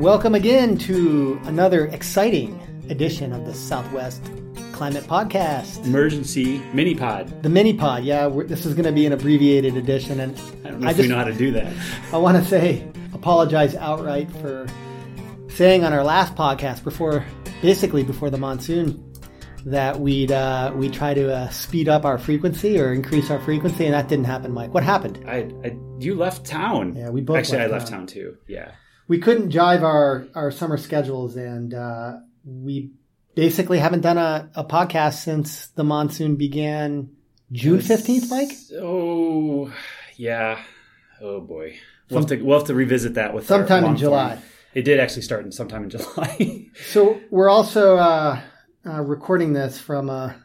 Welcome again to another exciting edition of the Southwest Climate Podcast. Emergency mini pod. The mini pod, yeah, we're, this is going to be an abbreviated edition, and I don't know I if just, we know how to do that. I want to say apologize outright for saying on our last podcast before, basically before the monsoon, that we'd uh, we try to uh, speed up our frequency or increase our frequency, and that didn't happen, Mike. What happened? I, I you left town. Yeah, we both actually. Left I left town. town too. Yeah, we couldn't jive our our summer schedules, and uh, we basically haven't done a, a podcast since the monsoon began. June fifteenth, Mike. Oh, yeah. Oh boy, we'll have to we'll have to revisit that with sometime in July. Form. It did actually start in sometime in July. so we're also uh, uh, recording this from a,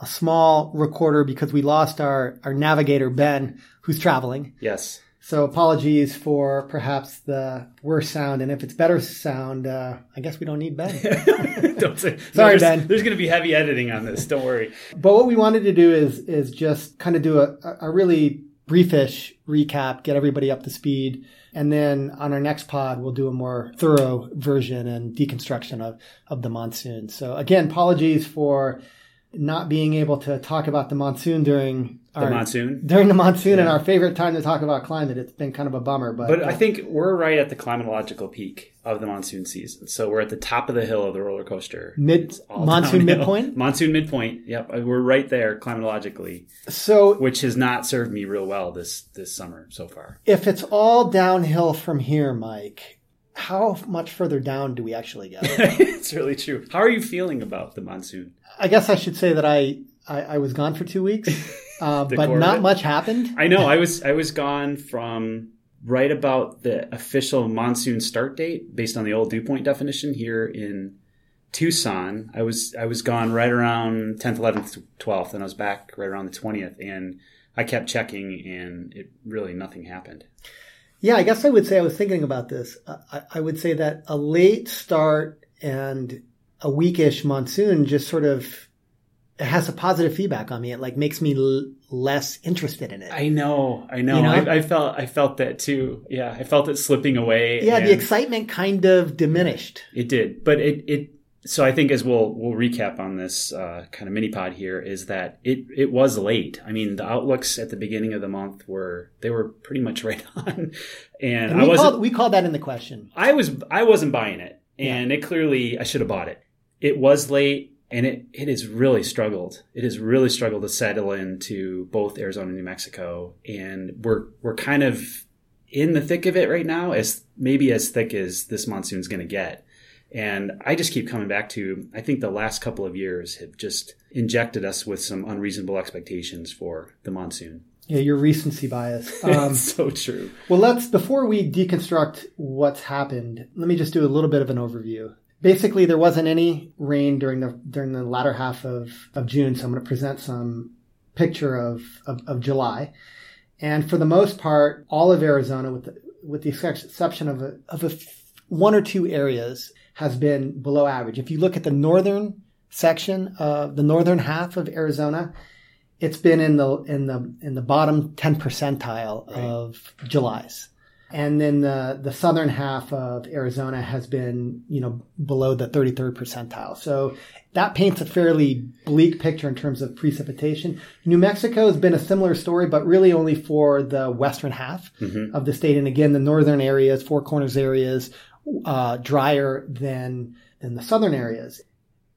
a, small recorder because we lost our, our navigator, Ben, who's traveling. Yes. So apologies for perhaps the worst sound. And if it's better sound, uh, I guess we don't need Ben. don't say, Sorry, no, there's, Ben. There's going to be heavy editing on this. Don't worry. But what we wanted to do is, is just kind of do a, a really briefish recap, get everybody up to speed. And then on our next pod, we'll do a more thorough version and deconstruction of, of the monsoon. So again, apologies for not being able to talk about the monsoon during the monsoon during the monsoon yeah. and our favorite time to talk about climate. It's been kind of a bummer, but but uh, I think we're right at the climatological peak of the monsoon season. So we're at the top of the hill of the roller coaster. Mid monsoon downhill. midpoint. Monsoon midpoint. Yep, we're right there climatologically. So which has not served me real well this this summer so far. If it's all downhill from here, Mike, how much further down do we actually go? it's really true. How are you feeling about the monsoon? I guess I should say that I I, I was gone for two weeks, uh, but not much happened. I know. I was I was gone from right about the official monsoon start date based on the old dew point definition here in Tucson. I was I was gone right around 10th, 11th, 12th, and I was back right around the 20th. And I kept checking, and it really nothing happened. Yeah, I guess I would say I was thinking about this. I, I would say that a late start and a weakish monsoon just sort of it has a positive feedback on me. It like makes me l- less interested in it. I know, I know. You know? I, I, felt, I felt that too. Yeah, I felt it slipping away. Yeah, the excitement kind of diminished. It did, but it, it. So I think as we'll we'll recap on this uh, kind of mini pod here is that it it was late. I mean, the outlooks at the beginning of the month were they were pretty much right on, and, and we I called we called that in the question. I was I wasn't buying it, and yeah. it clearly I should have bought it. It was late and it, it has really struggled. It has really struggled to settle into both Arizona and New Mexico, and we're we're kind of in the thick of it right now, as maybe as thick as this monsoon is going to get. And I just keep coming back to I think the last couple of years have just injected us with some unreasonable expectations for the monsoon. Yeah, your recency bias. Um, so true. Well, let's before we deconstruct what's happened, let me just do a little bit of an overview basically there wasn't any rain during the during the latter half of, of June, so I'm going to present some picture of, of, of July. And for the most part, all of Arizona, with the, with the exception of a, of a one or two areas, has been below average. If you look at the northern section of the northern half of Arizona, it's been in the in the in the bottom 10 percentile right. of July's. And then the, the southern half of Arizona has been, you know, below the 33rd percentile. So that paints a fairly bleak picture in terms of precipitation. New Mexico has been a similar story, but really only for the western half mm-hmm. of the state. And again, the northern areas, Four Corners areas, uh, drier than, than the southern areas.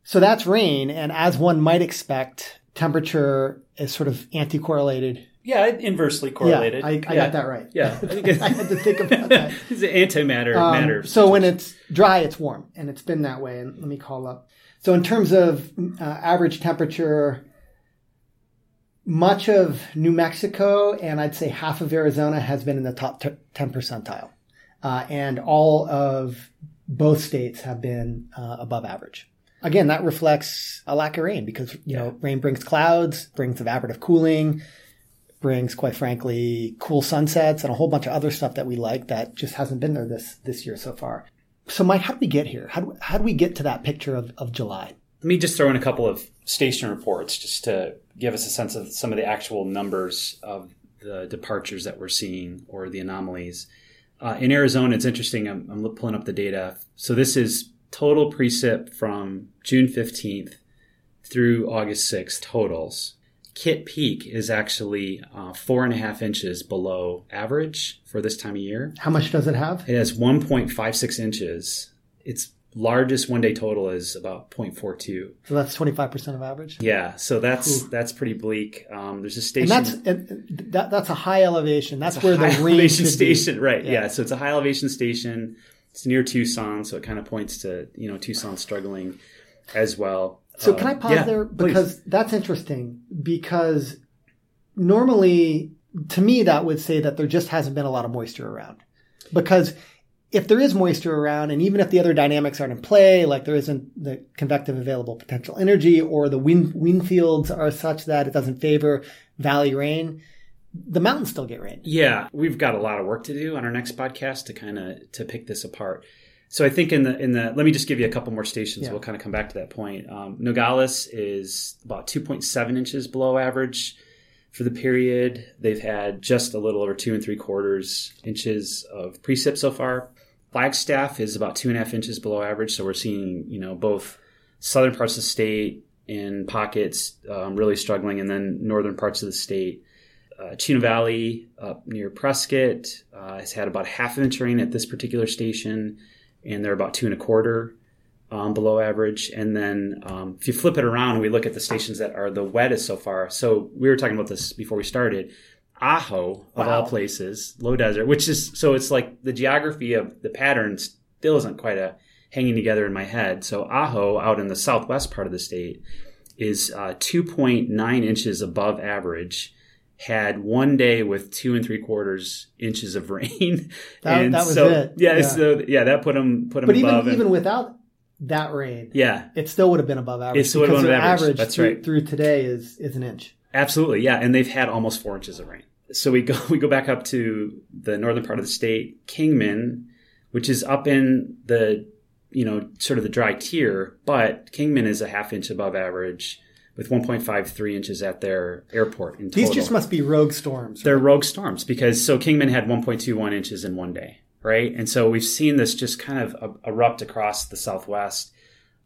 So that's rain. And as one might expect, temperature is sort of anti-correlated yeah, inversely correlated. Yeah, I, I yeah. got that right. Yeah, I had to think about that. it's an antimatter um, matter. So when it's dry, it's warm, and it's been that way. And let me call up. So in terms of uh, average temperature, much of New Mexico and I'd say half of Arizona has been in the top t- ten percentile, uh, and all of both states have been uh, above average. Again, that reflects a lack of rain because you know rain brings clouds, brings evaporative cooling brings, quite frankly, cool sunsets and a whole bunch of other stuff that we like that just hasn't been there this this year so far. So, Mike, how did we get here? How do, how do we get to that picture of, of July? Let me just throw in a couple of station reports just to give us a sense of some of the actual numbers of the departures that we're seeing or the anomalies. Uh, in Arizona, it's interesting. I'm, I'm pulling up the data. So this is total precip from June 15th through August 6th totals. Kitt Peak is actually uh, four and a half inches below average for this time of year. How much does it have? It has 1.56 inches. Its largest one day total is about 0.42. So that's 25% of average. Yeah, so that's Ooh. that's pretty bleak. Um, there's a station. And that's and that, that's a high elevation. That's where the elevation station, be. right? Yeah. Yeah. so it's a high elevation station. It's near Tucson, so it kind of points to you know Tucson struggling as well. So Uh, can I pause yeah, there please. because that's interesting because normally to me that would say that there just hasn't been a lot of moisture around. Because if there is moisture around and even if the other dynamics aren't in play, like there isn't the convective available potential energy or the wind wind fields are such that it doesn't favor valley rain, the mountains still get rain. Yeah, we've got a lot of work to do on our next podcast to kind of to pick this apart. So I think in the in the let me just give you a couple more stations. Yeah. We'll kind of come back to that point. Um, Nogales is about 2.7 inches below average for the period. They've had just a little over two and three quarters inches of precip so far. Flagstaff is about two and a half inches below average. So we're seeing you know both southern parts of the state in pockets um, really struggling, and then northern parts of the state uh, Chino Valley up near Prescott uh, has had about half an inch rain at this particular station, and they're about two and a quarter um, below average. And then um, if you flip it around and we look at the stations that are the wettest so far, so we were talking about this before we started. Ajo, of Wow. all places, low desert, which is so it's like the geography of the pattern still isn't quite a hanging together in my head. So Ajo, out in the southwest part of the state, is uh, 2.9 inches above average. Had one day with two and three quarters inches of rain, That- that was so, it. Yeah, Yeah. so yeah, that put them put him But above. even and- even without that rain, yeah, it still would have been above average. It still would have because been average. average That's through, right. through today is is an inch. Absolutely, yeah, and they've had almost four inches of rain. So we go we go back up to the northern part of the state, Kingman, which is up in the you know sort of the dry tier, but Kingman is a half inch above average with 1.53 inches at their airport in total. These just must be rogue storms. They're rogue storms because so Kingman had 1.21 inches in one day, right? And so we've seen this just kind of erupt across the southwest.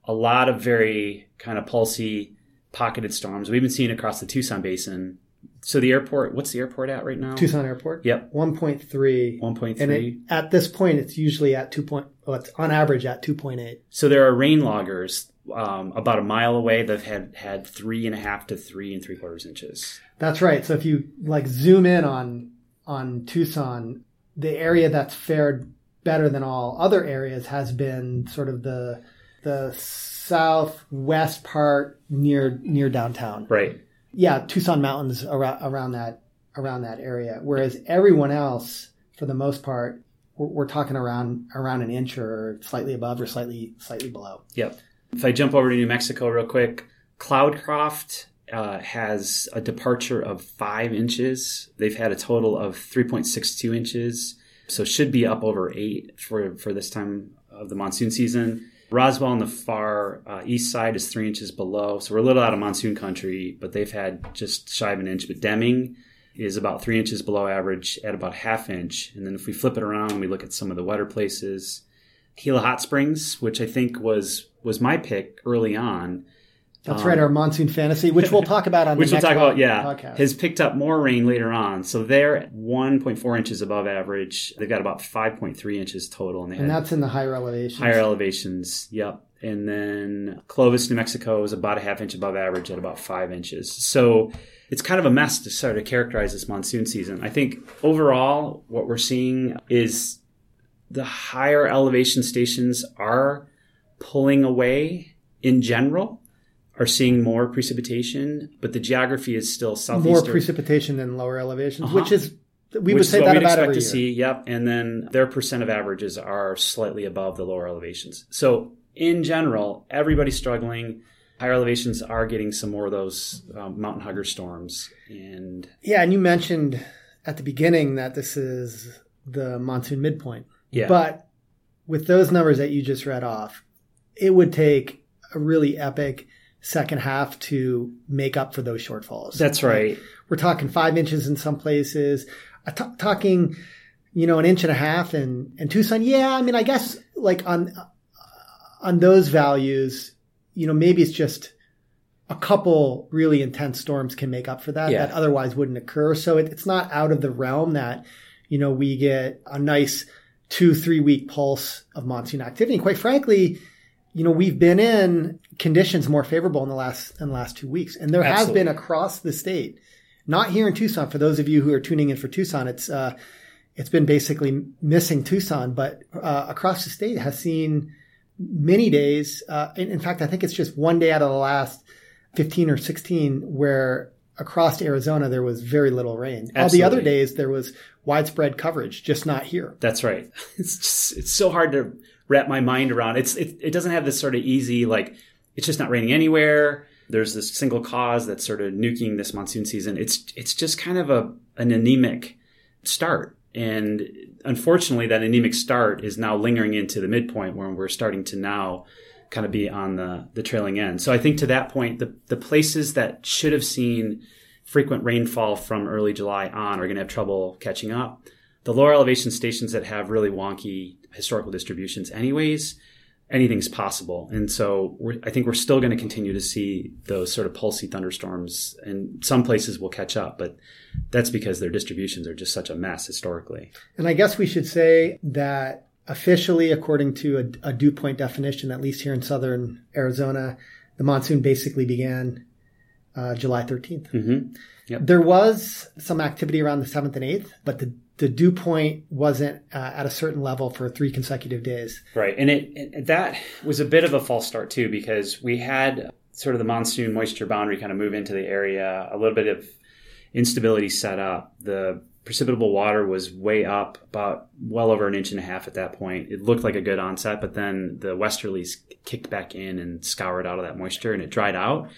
A lot of very kind of pulsy, pocketed storms. We've been seeing across the Tucson Basin. So the airport, what's the airport at right now? Tucson Airport. Yep, 1.3. 1.3. And it, at this point, it's usually at 2. Point, well, it's on average at 2.8. So there are rain loggers um, about a mile away that have had had three and a half to three and three quarters inches. That's right. So if you like zoom in on on Tucson, the area that's fared better than all other areas has been sort of the the southwest part near near downtown. Right. Yeah, Tucson Mountains around around that around that area. Whereas everyone else, for the most part, we're, we're talking around around an inch or slightly above or slightly slightly below. Yep. If I jump over to New Mexico real quick, Cloudcroft uh, has a departure of five inches. They've had a total of 3.62 inches, so should be up over eight for, for this time of the monsoon season. Roswell on the far uh, east side is three inches below, so we're a little out of monsoon country, but they've had just shy of an inch. But Deming is about three inches below average at about half inch. And then if we flip it around, we look at some of the wetter places. Gila Hot Springs, which I think was was my pick early on, That's Um, right, our monsoon fantasy, which we'll talk about on which the we'll next talk about, yeah, podcast. has picked up more rain later on. So they're 1.4 inches above average. They've got about 5.3 inches total, and and that's in the higher elevations. higher elevations. Yep. And then Clovis, New Mexico is about a half inch above average at about five inches. So it's kind of a mess to sort of characterize this monsoon season. I think overall, what we're seeing is the higher elevation stations are pulling away in general, are seeing more precipitation, but the geography is still southeastern. more precipitation than lower elevations, Uh-huh. which is we which would say that about expect every to year. see. Yep, and then their percent of averages are slightly above the lower elevations. So in general, everybody's struggling. Higher elevations are getting some more of those um, mountain hugger storms, and Yeah, and you mentioned at the beginning that this is the monsoon midpoint. yeah, But with those numbers that you just read off, it would take a really epic second half to make up for those shortfalls. that's right. We're talking five inches in some places. Uh, t- talking, you know, an inch and a half in, in Tucson. Yeah. I mean, I guess like on, on those values, you know, maybe it's just a couple really intense storms can make up for that Yeah. that otherwise wouldn't occur. So it, it's not out of the realm that, you know, we get a nice two, three week pulse of monsoon activity. And quite frankly, you know, we've been in conditions more favorable in the last, in the last two weeks. And there has been across the state, not here in Tucson. For those of you who are tuning in for Tucson, it's, uh, it's been basically missing Tucson, but uh, across the state has seen many days. Uh, in, in fact, I think it's just one day out of the last 15 or 16 where across Arizona there was very little rain. All the other days there was widespread coverage, just not here. That's right. It's just, it's so hard to wrap my mind around. It's it, it doesn't have this sort of easy like it's just not raining anywhere. There's this single cause that's sort of nuking this monsoon season. It's it's just kind of a an anemic start. And unfortunately that anemic start is now lingering into the midpoint where we're starting to now kind of be on the the trailing end. So I think to that point the the places that should have seen frequent rainfall from early July on are going to have trouble catching up the lower elevation stations that have really wonky historical distributions anyways anything's possible and so we're, i think we're still going to continue to see those sort of pulsy thunderstorms and some places will catch up but that's because their distributions are just such a mess historically And I guess we should say that officially, according to a, a dew point definition, at least here in southern Arizona, the monsoon basically began uh, July 13th. mm-hmm. There was some activity around the 7th and 8th, but the, the dew point wasn't uh, at a certain level for three consecutive days. Right, and it, it that was a bit of a false start too because we had sort of the monsoon moisture boundary kind of move into the area, a little bit of instability set up. The precipitable water was way up, about well over an inch and a half at that point. It looked like a good onset, but then the westerlies kicked back in and scoured out of that moisture, and it dried out.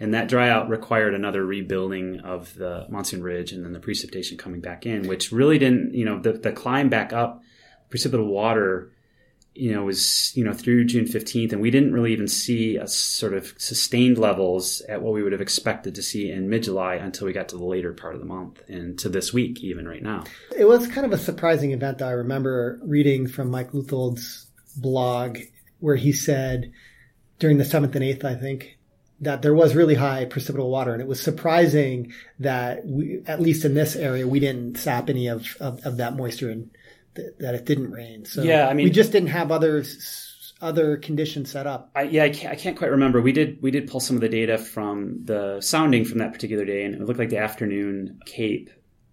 And that dry out required another rebuilding of the monsoon ridge and then the precipitation coming back in, which really didn't, you know, the, the climb back up, precipitable water, you know, was, you know, through June 15th. And we didn't really even see a sort of sustained levels at what we would have expected to see in mid July until we got to the later part of the month and to this week, even right now. It was kind of a surprising event. Though. I remember reading from Mike Leuthold's blog where he said during the 7th and 8th, I think, that there was really high precipitable water. And it was surprising that we, at least in this area, we didn't sap any of, of, of that moisture and th- that it didn't rain. So Yeah, I mean- we just didn't have other, other conditions set up. I, yeah, I can't, I can't quite remember. We did we did pull some of the data from the sounding from that particular day, and it looked like the afternoon Cape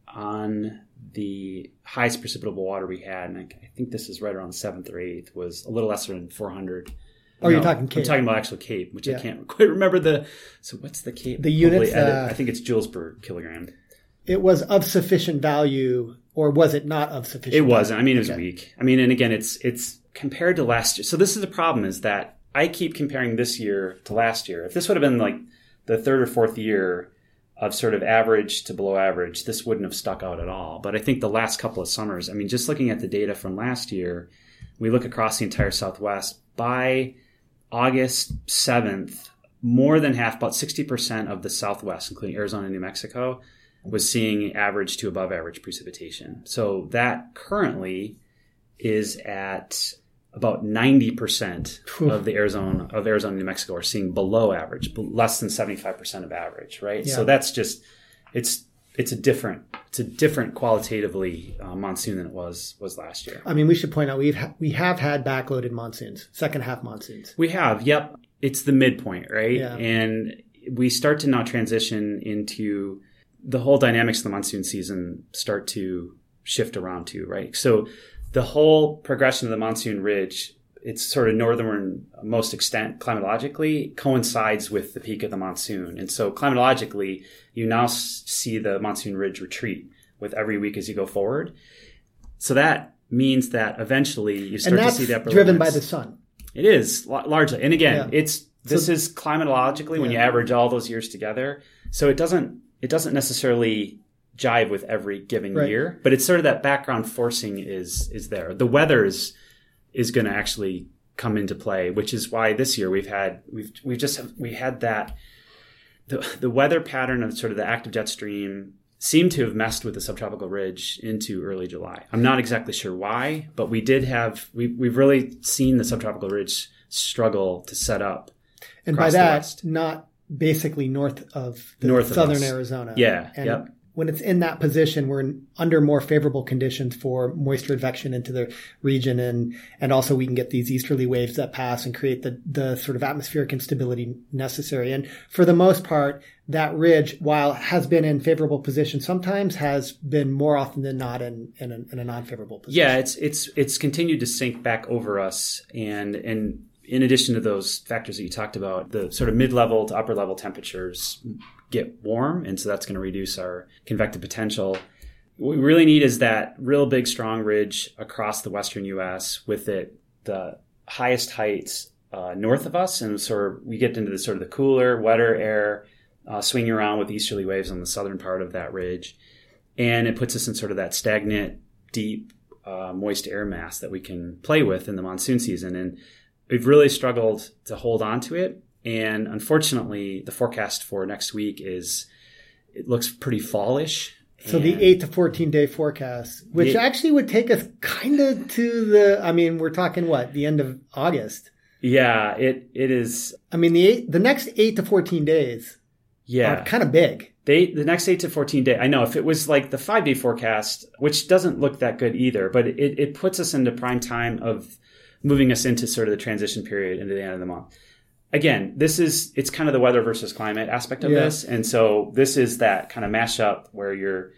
on the highest precipitable water we had, and I, I think this is right around seventh or eighth, was a little less than 400. Oh, you're talking Cape. I'm talking about actual Cape, which Yeah. I can't quite remember the. So what's the Cape? The edit- uh, I think it's joules per kilogram. It was of sufficient value or was it not of sufficient It value? wasn't. I mean, it was Okay. weak. I mean, and again, it's it's compared to last year. So this is the problem: is that I keep comparing this year to last year. If this would have been like the third or fourth year of sort of average to below average, this wouldn't have stuck out at all. But I think the last couple of summers, I mean, just looking at the data from last year, we look across the entire Southwest by August seventh. More than half, about 60% of the Southwest, including Arizona and New Mexico, was seeing average to above average precipitation. So that currently is at about 90% of the Arizona of Arizona and New Mexico are seeing below average, less than 75% of average, right? Yeah. So that's just it's it's a different it's a different qualitatively uh, monsoon than it was was last year. I mean, we should point out we've ha- we have had backloaded monsoons, second half monsoons. We have, yep. It's the midpoint, right? Yeah. And we start to now transition into the whole dynamics of the monsoon season start to shift around too, right? So the whole progression of the monsoon ridge, its sort of northernmost extent climatologically coincides with the peak of the monsoon. And so climatologically, you now see the monsoon ridge retreat with every week as you go forward. So that means that eventually you start to see the upper driven by the sun. It is la- largely, and again, Yeah. it's this So- is climatologically when you average all those years together. So it doesn't it doesn't necessarily jive with every given Right. year, but it's sort of that background forcing is is there. The weather is is going to actually come into play, which is why this year we've had we've we've just we had that the the weather pattern of sort of the active jet stream seemed to have messed with the subtropical ridge into early July. I'm not exactly sure why, but we did have we we've really seen the subtropical ridge struggle to set up. And by that, not basically north of north southern of Arizona. Yeah. And yep when it's in that position, we're under more favorable conditions for moisture advection into the region. And, and also we can get these easterly waves that pass and create the, the sort of atmospheric instability necessary. And for the most part, that ridge, while has been in favorable position, sometimes has been more often than not in, in, a, in a non-favorable position. Yeah, it's, it's, it's continued to sink back over us. And, and in addition to those factors that you talked about, the sort of mid-level to upper level temperatures get warm, and so that's going to reduce our convective potential. What we really need is that real big, strong ridge across the western U.S. with it the highest heights uh, north of us, and sort of we get into the sort of the cooler, wetter air uh, swinging around with easterly waves on the southern part of that ridge, and it puts us in sort of that stagnant, deep, uh, moist air mass that we can play with in the monsoon season, and we've really struggled to hold on to it and unfortunately, the forecast for next week is it looks pretty fallish. So the eight to fourteen day forecast, which the, actually would take us kind of to the. I mean, we're talking what the end of August. Yeah, it it is. I mean, the eight, the next eight to fourteen days. Yeah, kind of big. They the next eight to fourteen day. I know if it was like the five day forecast, which doesn't look that good either, but it it puts us into prime time of moving us into sort of the transition period into the end of the month again, this is it's kind of the weather versus climate aspect of yeah. this, and so this is that kind of mashup where you're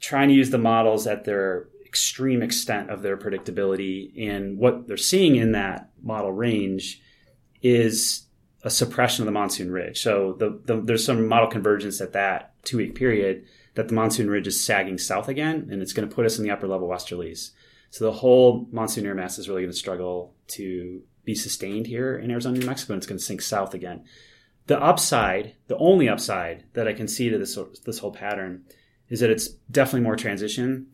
trying to use the models at their extreme extent of their predictability, and what they're seeing in that model range is a suppression of the monsoon ridge. So the, the, there's some model convergence at that two week period that the monsoon ridge is sagging south again, and it's going to put us in the upper level westerlies. So the whole monsoon air mass is really going to struggle to be sustained here in Arizona, New Mexico, and it's going to sink south again. The upside, the only upside that I can see to this this whole pattern, is that it's definitely more transition.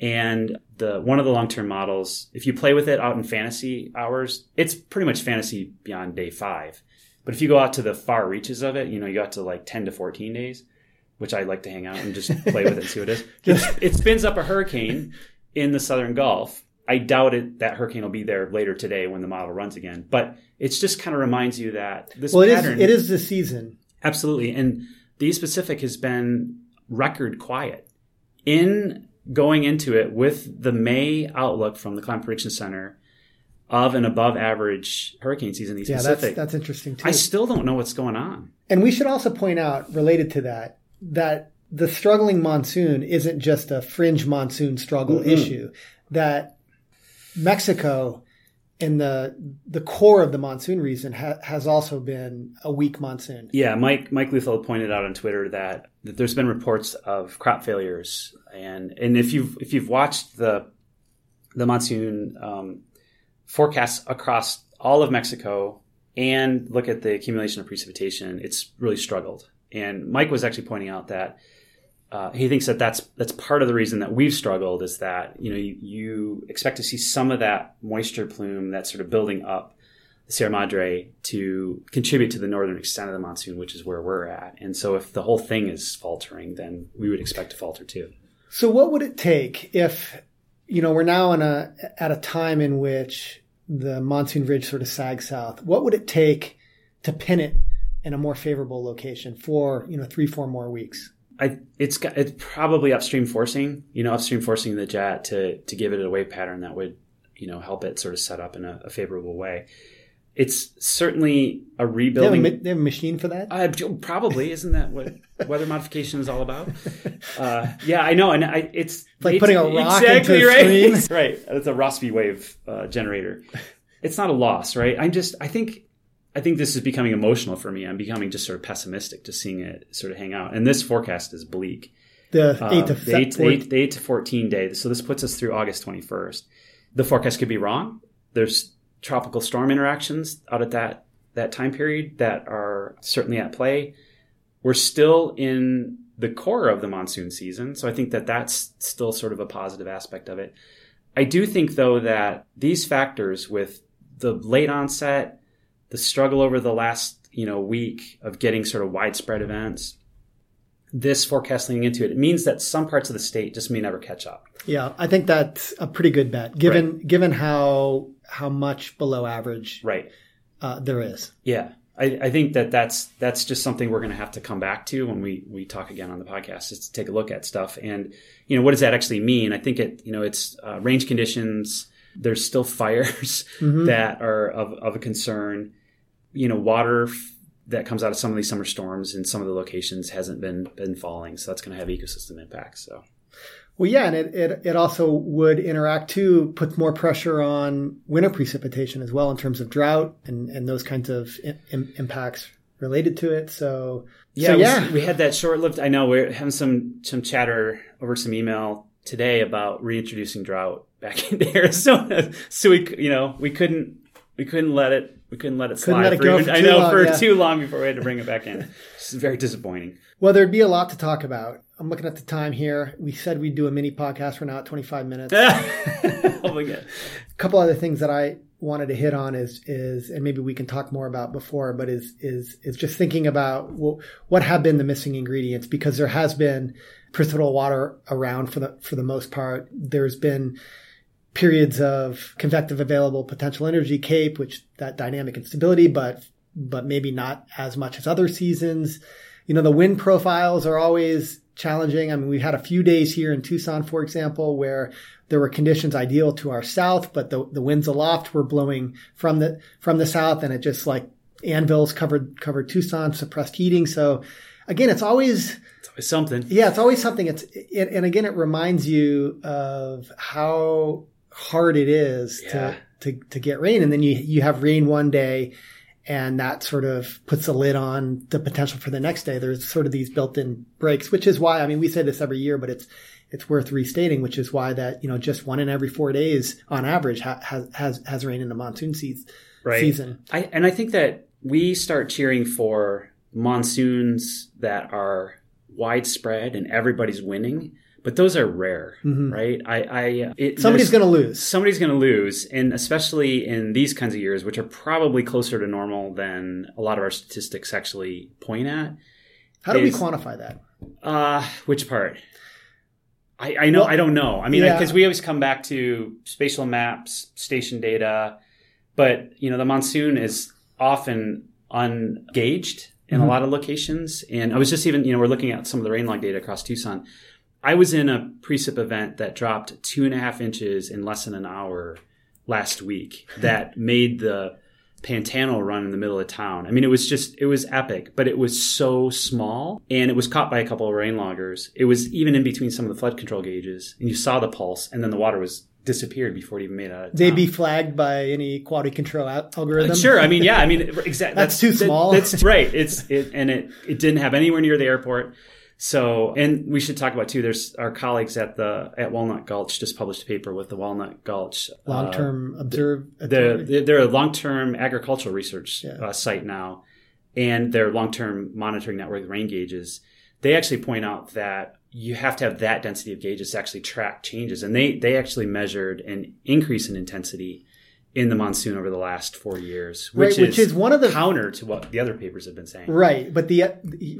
And the one of the long term models, if you play with it out in fantasy hours, it's pretty much fantasy beyond day five. But if you go out to the far reaches of it, you know, you got to like ten to fourteen days, which I like to hang out and just play with it and see what it is. It, it spins up a hurricane in the southern Gulf I doubt it that hurricane will be there later today when the model runs again. But it just kind of reminds you that this well, pattern. It is, it is the season. Absolutely. And the East Pacific has been record quiet. In going into it with the May outlook from the Climate Prediction Center of an above average hurricane season in the East yeah, Pacific. That's, that's interesting too. I still don't know what's going on. And we should also point out, related to that, that the struggling monsoon isn't just a fringe monsoon struggle mm-hmm. issue. That Mexico in the the core of the monsoon region ha- has also been a weak monsoon. Yeah, Mike Mike Leuthold pointed out on Twitter that, that there's been reports of crop failures, and and if you've if you've watched the the monsoon um, forecasts across all of Mexico and look at the accumulation of precipitation, it's really struggled. And Mike was actually pointing out that uh, he thinks that that's that's part of the reason that we've struggled is that you know you, you, expect to see some of that moisture plume that's sort of building up the Sierra Madre to contribute to the northern extent of the monsoon, which is where we're at. And so if the whole thing is faltering, then we would expect to falter too. So what would it take if you know we're now in a at a time in which the monsoon ridge sort of sags south? What would it take to pin it in a more favorable location for you know three four more weeks? I it's it's probably upstream forcing, you know, upstream forcing the jet to to give it a wave pattern that would, you know, help it sort of set up in a, a favorable way. It's certainly a rebuilding. They have a, they have a machine for that. Uh, probably isn't that what weather modification is all about? Uh, yeah, I know, and I, it's, it's like putting a rock exactly into a right. right, it's a Rossby wave uh, generator. It's not a loss, right? I'm just, I think I think this is becoming emotional for me. I'm becoming just sort of pessimistic to seeing it sort of hang out. And this forecast is bleak. The uh, eight to the eight, eight, eight to fourteen days. So this puts us through August 21st. The forecast could be wrong. There's tropical storm interactions out at that that time period that are certainly at play. We're still in the core of the monsoon season, so I think that that's still sort of a positive aspect of it. I do think though that these factors with the late onset the struggle over the last you know week of getting sort of widespread events this forecast leading into it, it means that some parts of the state just may never catch up. Yeah, I think that's a pretty good bet, given given how how much below average Right. uh, there is. Yeah. I, I think that that's that's just something we're going to have to come back to when we we talk again on the podcast is to take a look at stuff and you know what does that actually mean i think it you know it's uh, range conditions there's still fires mm-hmm. that are of, of a concern you know water f- that comes out of some of these summer storms in some of the locations hasn't been been falling so that's going to have ecosystem impacts so Well, yeah, and it, it, it also would interact too, puts more pressure on winter precipitation as well in terms of drought and, and those kinds of im- im- impacts related to it. So, Yeah, so, yeah, we had that short-lived. I know we're having some some chatter over some email today about reintroducing drought back into Arizona. So we, you know, we couldn't we couldn't let it we couldn't let it Couldn't slide. let it for for I know long, for yeah. too long before we had to bring it back in. It's very disappointing. well, there'd be a lot to talk about. I'm looking at the time here. We said we'd do a mini podcast. We're now at 25 minutes. oh my god. a couple other things that I wanted to hit on is is and maybe we can talk more about before, but is is is just thinking about what, what have been the missing ingredients because there has been precipitable water around for the for the most part. There's been periods of convective available potential energy cape, which that dynamic instability, but but maybe not as much as other seasons. You know, the wind profiles are always challenging. I mean, we had a few days here in Tucson, for example, where there were conditions ideal to our south, but the, the winds aloft were blowing from the from the south, and it just like anvils covered covered Tucson, suppressed heating. So again, it's always It's always something. yeah, it's always something. It's it, and again, it reminds you of how hard it is Yeah. to, to to get rain, and then you you have rain one day, and that sort of puts a lid on the potential for the next day. There's sort of these built-in breaks, which is why I mean we say this every year, but it's it's worth restating, which is why that you know just one in every four days on average ha- has has has rain in the monsoon season. Right. Season. I, and I think that we start cheering for monsoons that are widespread and everybody's winning, but those are rare, right? I, I it, Somebody's going to lose. somebody's going to lose, and especially in these kinds of years, which are probably closer to normal than a lot of our statistics actually point at. How do we quantify that? Uh, which part? I, I know Well, I don't know. I mean, yeah. because we always come back to spatial maps, station data, but you know the monsoon is often ungauged in Mm-hmm. a lot of locations. And I was just even you know we're looking at some of the rain log data across Tucson. I was in a precip event that dropped two and a half inches in less than an hour last week. Hmm. That made the Pantano run in the middle of town. I mean, it was just, it was epic, but it was so small and it was caught by a couple of rain loggers. It was even in between some of the flood control gauges and you saw the pulse and then the water was disappeared before it even made it out of They town. be flagged by any quality control al- algorithm? Uh, sure. I mean, yeah. I mean, exactly. That's too small. that's right. It's it, and it it didn't have anywhere near the airport. So, and we should talk about too. There's our colleagues at the at Walnut Gulch just published a paper with the Walnut Gulch uh, long term observe. the, the- they're a long-term agricultural research Yeah. uh, site now, and their long-term monitoring network, rain gauges. They actually point out that you have to have that density of gauges to actually track changes, and they they actually measured an increase in intensity in the monsoon over the last four years, Right, which, which is one of the- counter to what the other papers have been saying. Right, but the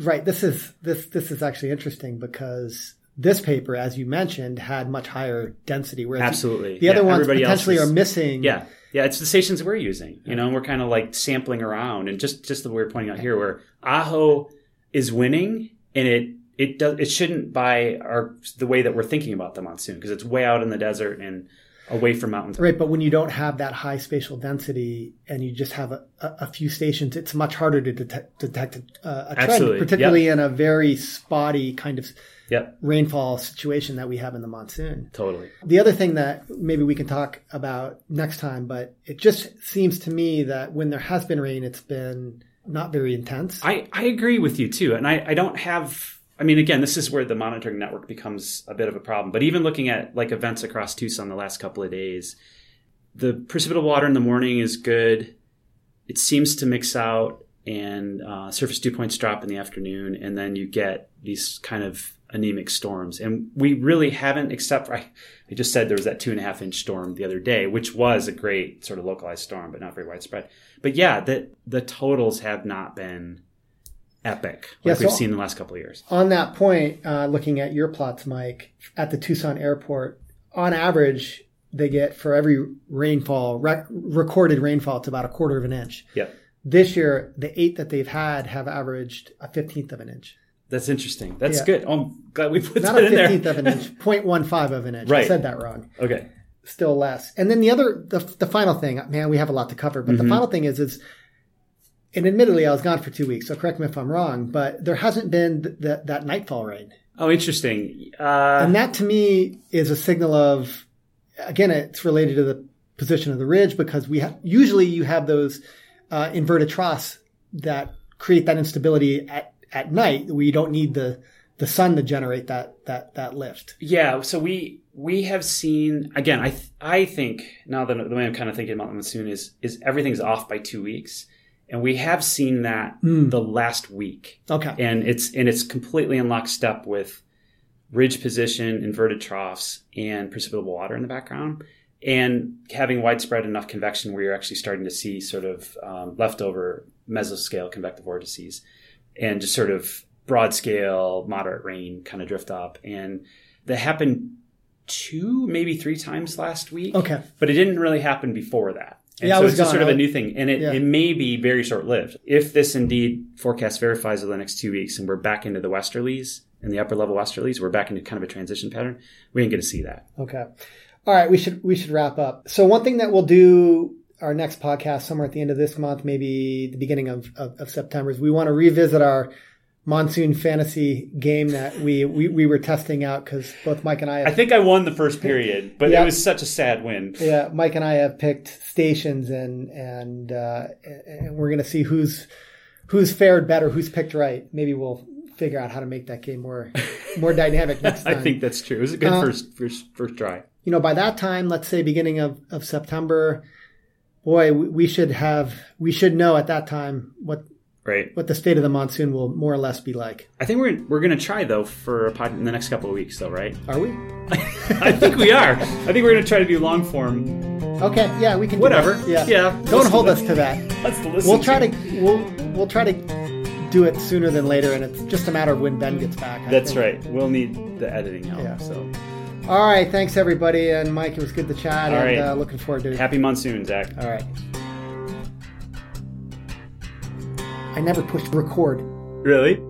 right this is this this is actually interesting because this paper, as you mentioned, had much higher density. Whereas Absolutely, the other Yeah, ones potentially is- are missing. Yeah, yeah, it's the stations we're using. You know, and we're kind of like sampling around, and just just the way we're pointing out here, where Ajo is winning, and it it does it shouldn't by our the way that we're thinking about the monsoon because it's way out in the desert and away from mountains. Right, but when you don't have that high spatial density and you just have a, a, a few stations, it's much harder to detect, detect a, a trend, Absolutely, particularly in a very spotty kind of Yep, rainfall situation that we have in the monsoon. totally. The other thing that maybe we can talk about next time, but it just seems to me that when there has been rain, it's been not very intense. I, I agree with you too. And I, I don't have, I mean, again, this is where the monitoring network becomes a bit of a problem. But even looking at like events across Tucson the last couple of days, the precipitable water in the morning is good. It seems to mix out and uh, surface dew points drop in the afternoon. And then you get these kind of anemic storms. And we really haven't, except for, I, I just said there was that two and a half inch storm the other day, which was a great sort of localized storm, but not very widespread. But yeah, the, the totals have not been epic, like Yeah, we've seen in the last couple of years. On that point, uh, looking at your plots, Mike, at the Tucson airport, on average, they get for every rainfall, rec- recorded rainfall, it's about a quarter of an inch. Yep. This year, the eight that they've had have averaged a fifteenth of an inch. That's interesting. That's Yeah. good. Oh, I'm glad we put Not that a in there. fifteenth of an inch, 0.15 of an inch. I Right. said that wrong. Okay. Still less. And then the other, the, the final thing, man, we have a lot to cover, but Mm-hmm. the final thing is, is, and admittedly, I was gone for two weeks, so correct me if I'm wrong, but there hasn't been th- that that nightfall rain. Oh, interesting. Uh, And that to me is a signal of, again, it's related to the position of the ridge because we have, usually you have those uh, inverted troughs that create that instability at, at night We don't need the, the sun to generate that, that, that lift. Yeah, so we we have seen again. I th- I think now that the way I'm kind of thinking about the monsoon is is everything's off by two weeks, and we have seen that Mm. the last week, Okay. and it's and it's completely in lockstep with ridge position, inverted troughs, and precipitable water in the background, and having widespread enough convection where you're actually starting to see sort of um, leftover mesoscale convective vortices, and just sort of broad scale, moderate rain kind of drift up. And that happened two, maybe three times last week. Okay. But it didn't really happen before that. And Yeah, so was it's just sort of a new thing. And it, Yeah. it may be very short lived. If this indeed forecast verifies over the next two weeks and we're back into the westerlies and the upper level westerlies, we're back into kind of a transition pattern, we ain't going to see that. Okay. All right. We should, we should wrap up. So one thing that we'll do our next podcast somewhere at the end of this month, maybe the beginning of, of, of September is we want to revisit our monsoon fantasy game that we, we, we were testing out because both Mike and I have I think I won the first period, but Yeah. it was such a sad win. Yeah, Mike and I have picked stations, and and uh, and we're going to see who's who's fared better, who's picked right. Maybe we'll figure out how to make that game more more dynamic next time. I think that's true. It was a good Uh, first, first, first try. you know by that time, let's say beginning of of September. Boy, we, we should have we should know at that time what Right. what the state of the monsoon will more or less be like. I think we're we're gonna try though for a pod in the next couple of weeks though, right? Are we? I think we are. I think we're gonna try to do long form. Okay, yeah, we can. do Whatever. that. Yeah, Yeah. Don't hold to us to that. The listen. We'll try to we'll we'll try to do it sooner than later, and it's just a matter of when Ben gets back. I That's think. right. We'll need the editing help. Yeah. So All right, thanks everybody, and Mike, it was good to chat, All and right. uh, looking forward to it. happy monsoon, Zach. All right. I never pushed record. Really?